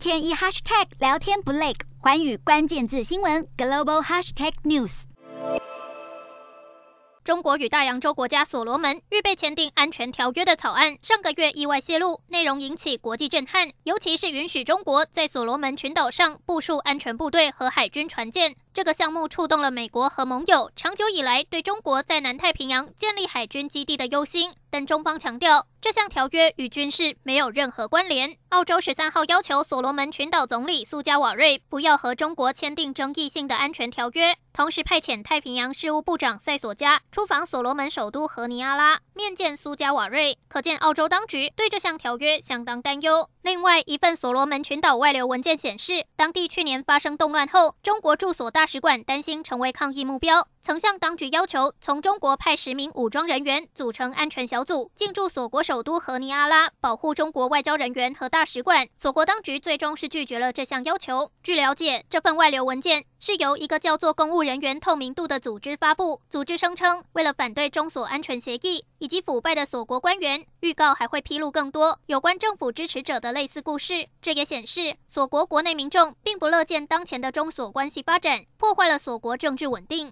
天一 hashtag 聊天不累，环宇关键字新闻 global hashtag news。中国与大洋洲国家所罗门预备签订安全条约的草案，上个月意外泄露，内容引起国际震撼，尤其是允许中国在所罗门群岛上部署安全部队和海军船舰。这个项目触动了美国和盟友长久以来对中国在南太平洋建立海军基地的忧心，但中方强调，这项条约与军事没有任何关联。澳洲十三号要求所罗门群岛总理苏加瓦瑞不要和中国签订争议性的安全条约，同时派遣太平洋事务部长塞索加出访所罗门首都和尼阿拉，面见苏加瓦瑞。可见澳洲当局对这项条约相当担忧。另外一份所罗门群岛外流文件显示，当地去年发生动乱后，中国驻所大大使馆担心成为抗议目标，曾向当局要求从中国派十名武装人员组成安全小组进驻所国首都和尼阿拉，保护中国外交人员和大使馆。所国当局最终是拒绝了这项要求。据了解，这份外流文件是由一个叫做“公务人员透明度”的组织发布，组织声称为了反对中所安全协议以及腐败的锁国官员，预告还会披露更多有关政府支持者的。类似故事，这也显示锁国国内民众并不乐见当前的中所关系发展，破坏了锁国政治稳定。